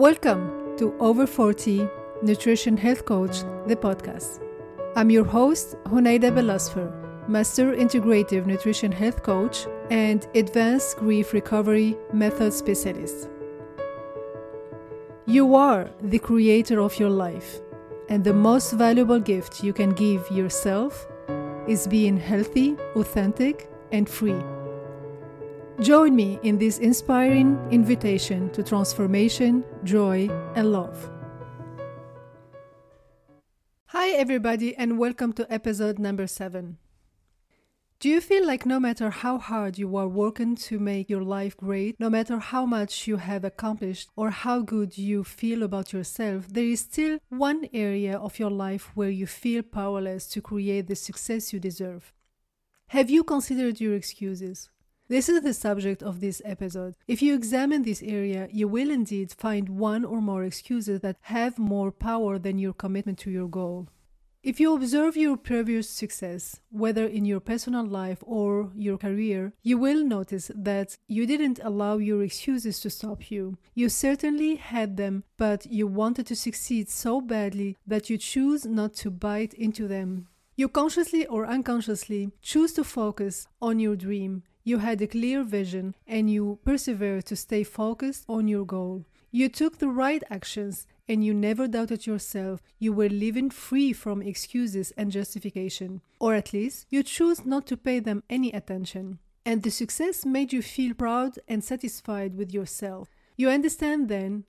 Welcome to Over 40 Nutrition Health Coach, the podcast. I'm your host, Hunaida Belasfer, Master Integrative Nutrition Health Coach and Advanced Grief Recovery Method Specialist. You are the creator of your life, and the most valuable gift you can give yourself is being healthy, authentic, and free. Join me in this inspiring invitation to transformation, joy, and love. Hi, everybody, and welcome to episode number seven. Do you feel like no matter how hard you are working to make your life great, no matter how much you have accomplished or how good you feel about yourself, there is still one area of your life where you feel powerless to create the success you deserve? Have you considered your excuses? This is the subject of this episode. If you examine this area, you will indeed find one or more excuses that have more power than your commitment to your goal. If you observe your previous success, whether in your personal life or your career, you will notice that you didn't allow your excuses to stop you. You certainly had them, but you wanted to succeed so badly that you choose not to bite into them. You consciously or unconsciously choose to focus on your dream, you had a clear vision and you persevered to stay focused on your goal. You took the right actions and you never doubted yourself. You were living free from excuses and justification, or at least you chose not to pay them any attention. And the success made you feel proud and satisfied with yourself. You understand then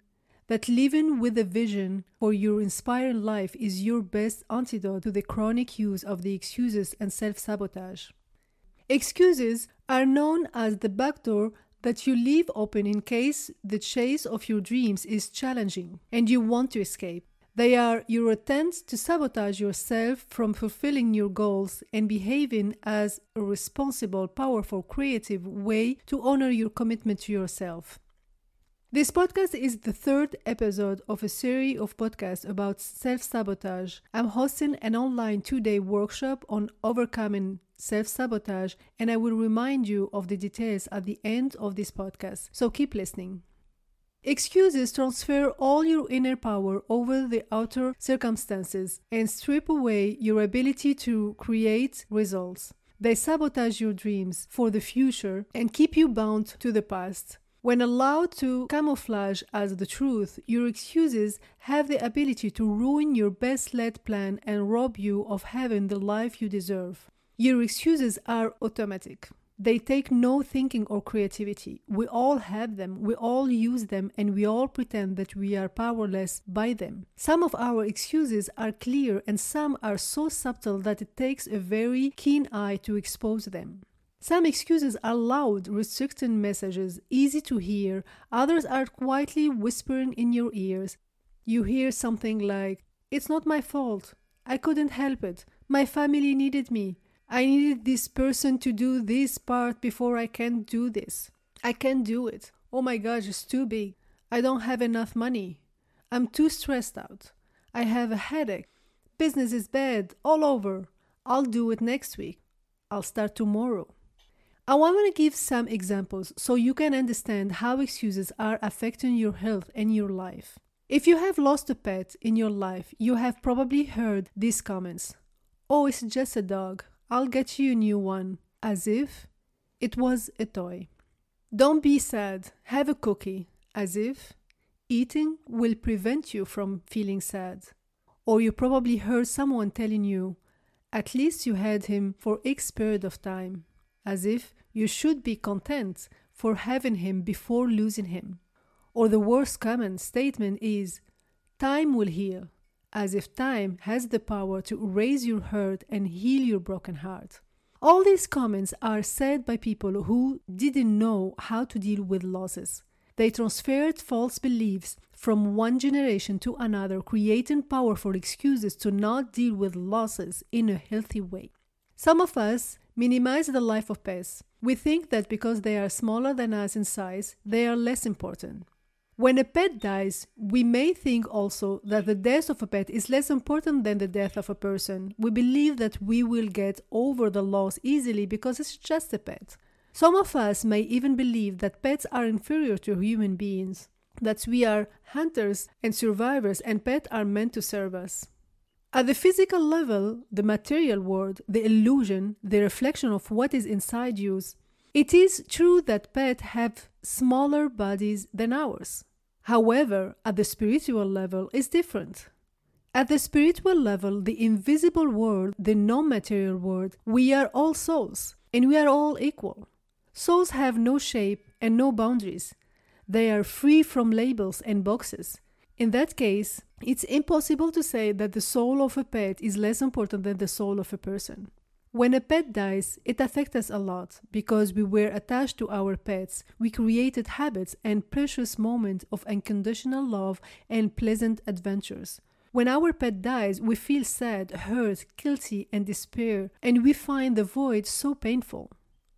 that living with a vision for your inspired life is your best antidote to the chronic use of the excuses and self sabotage. Excuses are known as the backdoor that you leave open in case the chase of your dreams is challenging and you want to escape. They are your attempts to sabotage yourself from fulfilling your goals and behaving as a responsible, powerful, creative way to honor your commitment to yourself. This podcast is the third episode of a series of podcasts about self sabotage. I'm hosting an online two day workshop on overcoming self sabotage, and I will remind you of the details at the end of this podcast, so keep listening. Excuses transfer all your inner power over the outer circumstances and strip away your ability to create results. They sabotage your dreams for the future and keep you bound to the past. When allowed to camouflage as the truth, your excuses have the ability to ruin your best laid plan and rob you of having the life you deserve. Your excuses are automatic. They take no thinking or creativity. We all have them, we all use them, and we all pretend that we are powerless by them. Some of our excuses are clear, and some are so subtle that it takes a very keen eye to expose them. Some excuses are loud, restricting messages, easy to hear, others are quietly whispering in your ears. You hear something like, It's not my fault. I couldn't help it. My family needed me. I needed this person to do this part before I can do this. I can't do it. Oh my gosh, it's too big. I don't have enough money. I'm too stressed out. I have a headache. Business is bad all over. I'll do it next week. I'll start tomorrow. I want to give some examples so you can understand how excuses are affecting your health and your life. If you have lost a pet in your life, you have probably heard these comments Oh, it's just a dog. I'll get you a new one, as if it was a toy. Don't be sad, have a cookie, as if eating will prevent you from feeling sad. Or you probably heard someone telling you, at least you had him for X period of time, as if you should be content for having him before losing him. Or the worst common statement is, time will heal as if time has the power to erase your hurt and heal your broken heart. All these comments are said by people who didn't know how to deal with losses. They transferred false beliefs from one generation to another, creating powerful excuses to not deal with losses in a healthy way. Some of us minimize the life of pets. We think that because they are smaller than us in size, they are less important. When a pet dies, we may think also that the death of a pet is less important than the death of a person. We believe that we will get over the loss easily because it's just a pet. Some of us may even believe that pets are inferior to human beings. that we are hunters and survivors, and pets are meant to serve us. At the physical level, the material world, the illusion, the reflection of what is inside you, it is true that pets have smaller bodies than ours. However, at the spiritual level, it's different. At the spiritual level, the invisible world, the non material world, we are all souls and we are all equal. Souls have no shape and no boundaries. They are free from labels and boxes. In that case, it's impossible to say that the soul of a pet is less important than the soul of a person. When a pet dies, it affects us a lot because we were attached to our pets. We created habits and precious moments of unconditional love and pleasant adventures. When our pet dies, we feel sad, hurt, guilty, and despair, and we find the void so painful.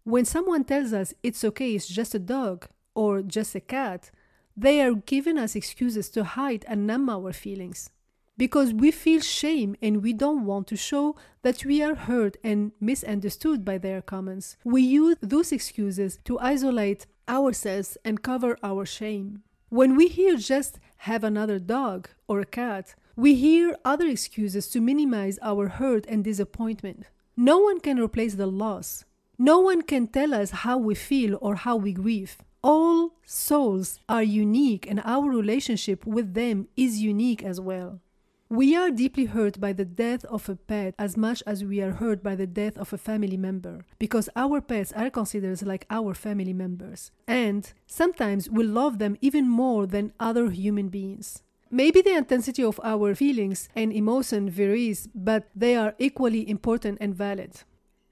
When someone tells us it's okay, it's just a dog or just a cat, they are giving us excuses to hide and numb our feelings because we feel shame and we don't want to show that we are hurt and misunderstood by their comments. We use those excuses to isolate ourselves and cover our shame. When we hear just have another dog or a cat, we hear other excuses to minimize our hurt and disappointment. No one can replace the loss. No one can tell us how we feel or how we grieve. All souls are unique, and our relationship with them is unique as well. We are deeply hurt by the death of a pet as much as we are hurt by the death of a family member because our pets are considered like our family members. And sometimes we love them even more than other human beings. Maybe the intensity of our feelings and emotion varies, but they are equally important and valid.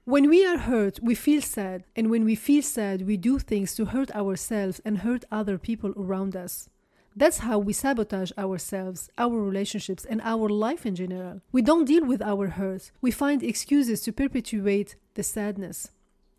When we are hurt, we feel sad, and when we feel sad, we do things to hurt ourselves and hurt other people around us. That's how we sabotage ourselves, our relationships, and our life in general. We don't deal with our hurt. We find excuses to perpetuate the sadness.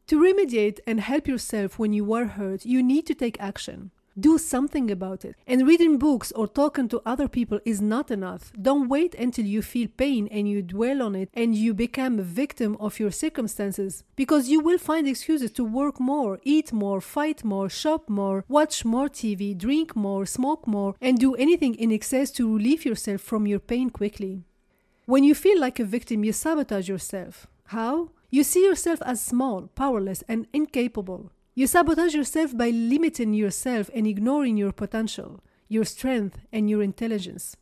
To remediate and help yourself when you are hurt, you need to take action. Do something about it. And reading books or talking to other people is not enough. Don't wait until you feel pain and you dwell on it and you become a victim of your circumstances because you will find excuses to work more, eat more, fight more, shop more, watch more TV, drink more, smoke more, and do anything in excess to relieve yourself from your pain quickly. When you feel like a victim, you sabotage yourself. How? You see yourself as small, powerless, and incapable. You sabotage yourself by limiting yourself and ignoring your potential, your strength, and your intelligence.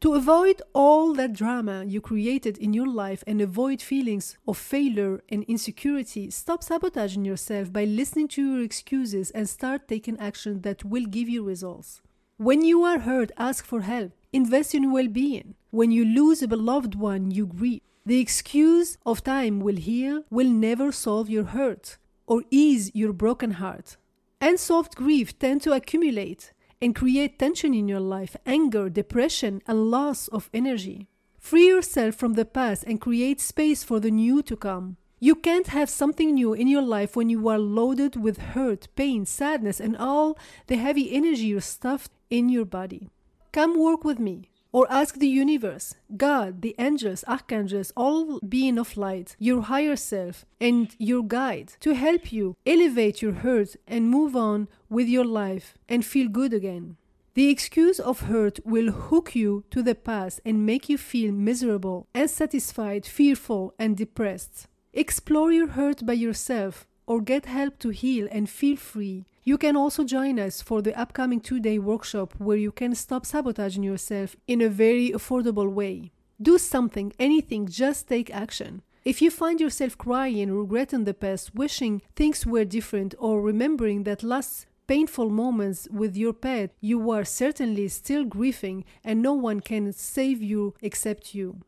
To avoid all that drama you created in your life and avoid feelings of failure and insecurity, stop sabotaging yourself by listening to your excuses and start taking action that will give you results. When you are hurt, ask for help. Invest in well being. When you lose a beloved one, you grieve. The excuse of time will heal will never solve your hurt or ease your broken heart. Unsolved grief tend to accumulate and create tension in your life, anger, depression, and loss of energy. Free yourself from the past and create space for the new to come. You can't have something new in your life when you are loaded with hurt, pain, sadness, and all the heavy energy you're stuffed in your body. Come work with me or ask the universe, God, the angels, archangels, all being of light, your higher self, and your guide to help you elevate your hurt and move on with your life and feel good again. The excuse of hurt will hook you to the past and make you feel miserable, unsatisfied, fearful, and depressed. Explore your hurt by yourself or get help to heal and feel free. You can also join us for the upcoming two day workshop where you can stop sabotaging yourself in a very affordable way. Do something, anything, just take action. If you find yourself crying, regretting the past, wishing things were different, or remembering that last painful moments with your pet, you are certainly still grieving and no one can save you except you.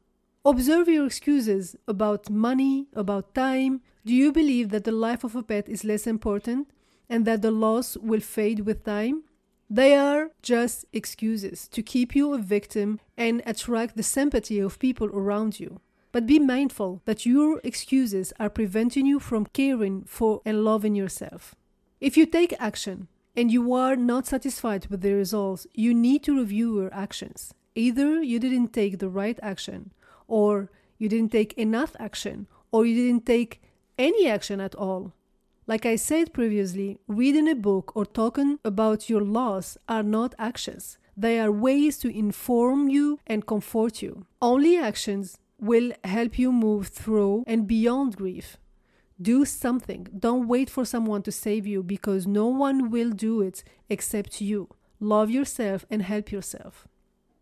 Observe your excuses about money, about time. Do you believe that the life of a pet is less important? And that the loss will fade with time, they are just excuses to keep you a victim and attract the sympathy of people around you. But be mindful that your excuses are preventing you from caring for and loving yourself. If you take action and you are not satisfied with the results, you need to review your actions. Either you didn't take the right action, or you didn't take enough action, or you didn't take any action at all. Like I said previously, reading a book or talking about your loss are not actions. They are ways to inform you and comfort you. Only actions will help you move through and beyond grief. Do something. Don't wait for someone to save you because no one will do it except you. Love yourself and help yourself.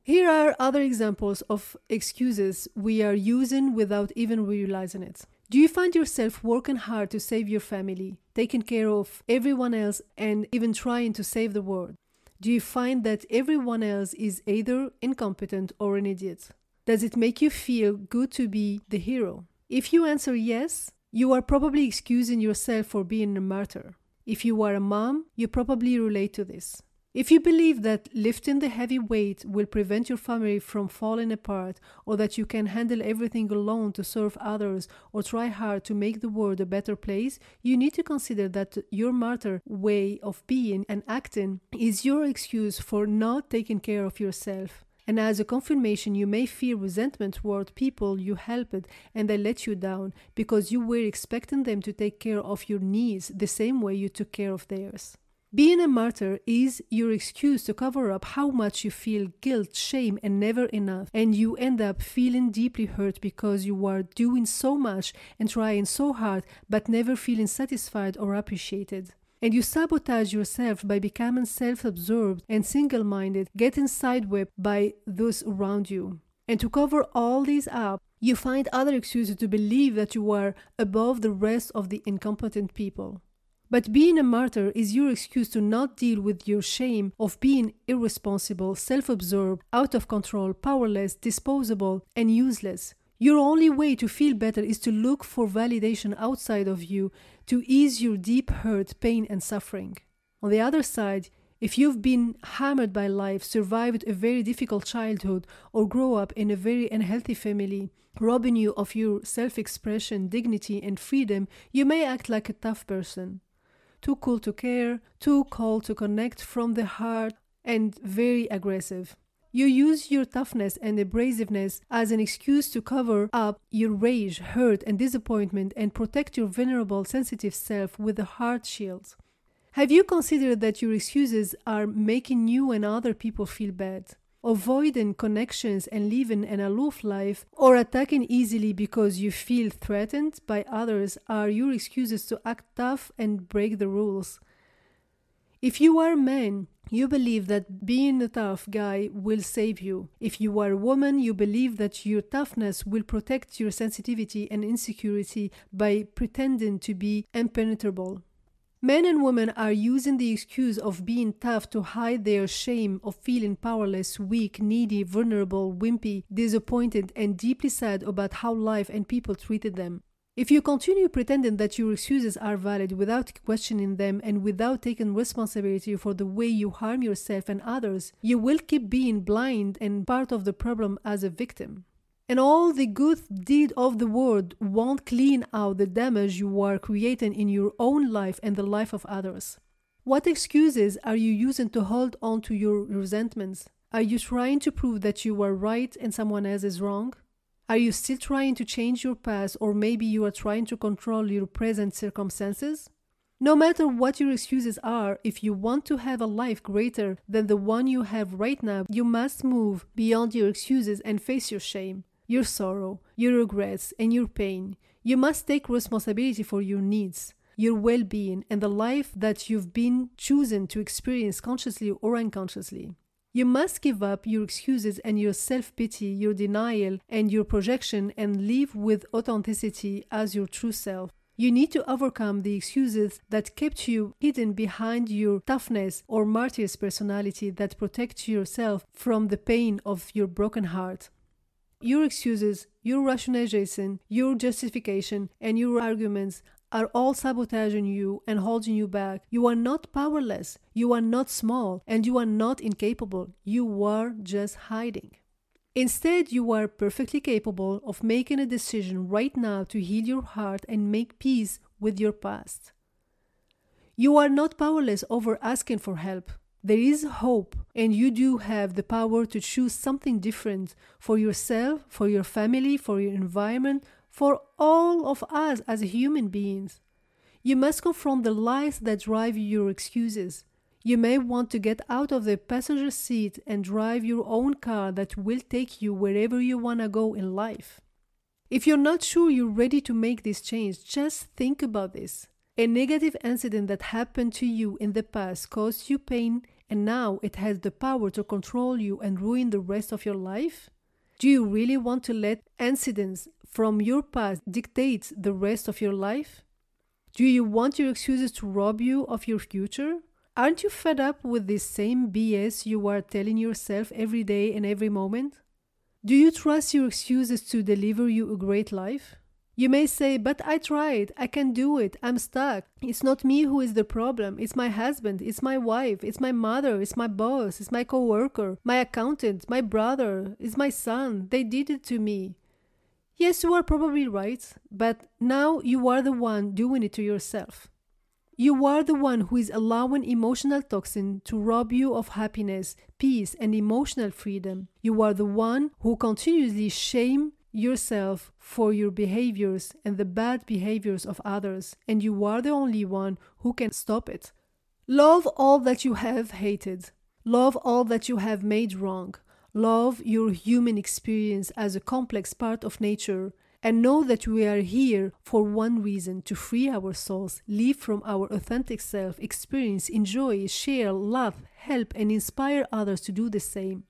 Here are other examples of excuses we are using without even realizing it. Do you find yourself working hard to save your family, taking care of everyone else, and even trying to save the world? Do you find that everyone else is either incompetent or an idiot? Does it make you feel good to be the hero? If you answer yes, you are probably excusing yourself for being a martyr. If you are a mom, you probably relate to this. If you believe that lifting the heavy weight will prevent your family from falling apart, or that you can handle everything alone to serve others or try hard to make the world a better place, you need to consider that your martyr way of being and acting is your excuse for not taking care of yourself. And as a confirmation, you may feel resentment toward people you helped and they let you down because you were expecting them to take care of your needs the same way you took care of theirs. Being a martyr is your excuse to cover up how much you feel guilt, shame, and never enough, and you end up feeling deeply hurt because you are doing so much and trying so hard but never feeling satisfied or appreciated. And you sabotage yourself by becoming self absorbed and single minded, getting sideswiped by those around you. And to cover all these up, you find other excuses to believe that you are above the rest of the incompetent people. But being a martyr is your excuse to not deal with your shame of being irresponsible, self absorbed, out of control, powerless, disposable, and useless. Your only way to feel better is to look for validation outside of you to ease your deep hurt, pain, and suffering. On the other side, if you've been hammered by life, survived a very difficult childhood, or grow up in a very unhealthy family, robbing you of your self expression, dignity, and freedom, you may act like a tough person too cool to care, too cold to connect from the heart, and very aggressive. You use your toughness and abrasiveness as an excuse to cover up your rage, hurt, and disappointment and protect your vulnerable, sensitive self with a heart shield. Have you considered that your excuses are making you and other people feel bad? Avoiding connections and living an aloof life, or attacking easily because you feel threatened by others are your excuses to act tough and break the rules. If you are a man, you believe that being a tough guy will save you. If you are a woman, you believe that your toughness will protect your sensitivity and insecurity by pretending to be impenetrable. Men and women are using the excuse of being tough to hide their shame of feeling powerless, weak, needy, vulnerable, wimpy, disappointed, and deeply sad about how life and people treated them. If you continue pretending that your excuses are valid without questioning them and without taking responsibility for the way you harm yourself and others, you will keep being blind and part of the problem as a victim. And all the good deed of the world won't clean out the damage you are creating in your own life and the life of others. What excuses are you using to hold on to your resentments? Are you trying to prove that you are right and someone else is wrong? Are you still trying to change your past, or maybe you are trying to control your present circumstances? No matter what your excuses are, if you want to have a life greater than the one you have right now, you must move beyond your excuses and face your shame your sorrow, your regrets, and your pain. You must take responsibility for your needs, your well being, and the life that you've been chosen to experience consciously or unconsciously. You must give up your excuses and your self pity, your denial, and your projection and live with authenticity as your true self. You need to overcome the excuses that kept you hidden behind your toughness or martyr's personality that protects yourself from the pain of your broken heart your excuses, your rationalization, your justification, and your arguments are all sabotaging you and holding you back. You are not powerless, you are not small, and you are not incapable. You are just hiding. Instead, you are perfectly capable of making a decision right now to heal your heart and make peace with your past. You are not powerless over asking for help. There is hope, and you do have the power to choose something different for yourself, for your family, for your environment, for all of us as human beings. You must confront the lies that drive your excuses. You may want to get out of the passenger seat and drive your own car that will take you wherever you want to go in life. If you're not sure you're ready to make this change, just think about this. A negative incident that happened to you in the past caused you pain and now it has the power to control you and ruin the rest of your life? Do you really want to let incidents from your past dictate the rest of your life? Do you want your excuses to rob you of your future? Aren't you fed up with this same BS you are telling yourself every day and every moment? Do you trust your excuses to deliver you a great life? You may say, But I tried, I can do it, I'm stuck. It's not me who is the problem, it's my husband, it's my wife, it's my mother, it's my boss, it's my coworker, my accountant, my brother, it's my son, they did it to me. Yes, you are probably right, but now you are the one doing it to yourself. You are the one who is allowing emotional toxin to rob you of happiness, peace, and emotional freedom. You are the one who continuously shame yourself for your behaviors and the bad behaviors of others, and you are the only one who can stop it. Love all that you have hated. Love all that you have made wrong. Love your human experience as a complex part of nature and know that we are here for one reason to free our souls, live from our authentic self, experience, enjoy, share, love, help, and inspire others to do the same.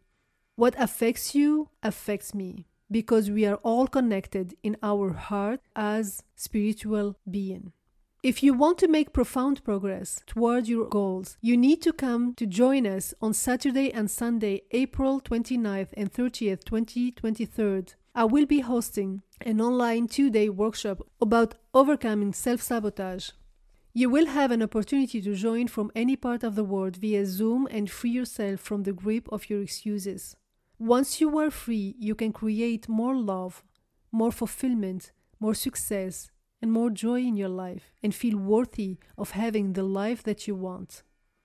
What affects you affects me because we are all connected in our heart as spiritual being. If you want to make profound progress toward your goals, you need to come to join us on Saturday and Sunday, April 29th and 30th, 2023 I will be hosting an online two day workshop about overcoming self sabotage. You will have an opportunity to join from any part of the world via Zoom and free yourself from the grip of your excuses. Once you are free, you can create more love, more fulfillment, more success, and more joy in your life and feel worthy of having the life that you want.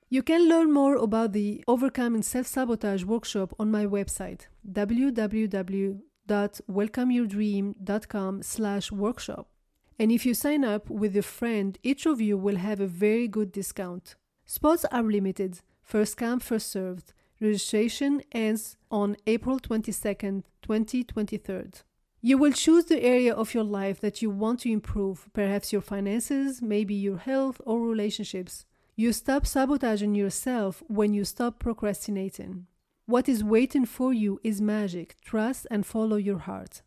You can learn more about the Overcoming Self Sabotage workshop on my website www.welcomeyourdream.com slash workshop. And if you sign up with a friend, each of you will have a very good discount. Spots are limited, first come, first served. Registration ends on April 22nd, 2023. You will choose the area of your life that you want to improve, perhaps your finances, maybe your health or relationships. You stop sabotaging yourself when you stop procrastinating. What is waiting for you is magic. Trust and follow your heart.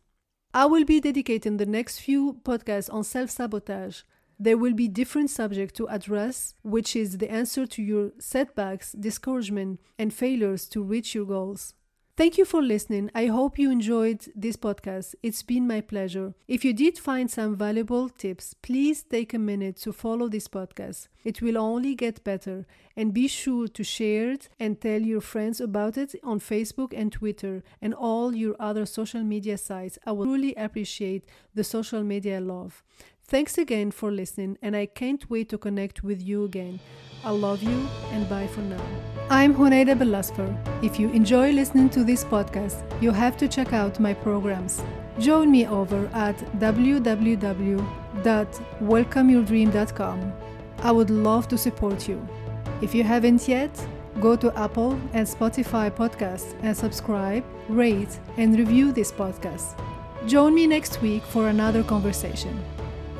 I will be dedicating the next few podcasts on self sabotage. There will be different subjects to address, which is the answer to your setbacks, discouragement, and failures to reach your goals. Thank you for listening. I hope you enjoyed this podcast. It's been my pleasure. If you did find some valuable tips, please take a minute to follow this podcast. It will only get better. And be sure to share it and tell your friends about it on Facebook and Twitter and all your other social media sites. I would really appreciate the social media love. Thanks again for listening, and I can't wait to connect with you again. I love you, and bye for now. I'm Hunaida Belasfer. If you enjoy listening to this podcast, you have to check out my programs. Join me over at www.welcomeyourdream.com. I would love to support you. If you haven't yet, go to Apple and Spotify podcasts and subscribe, rate, and review this podcast. Join me next week for another conversation.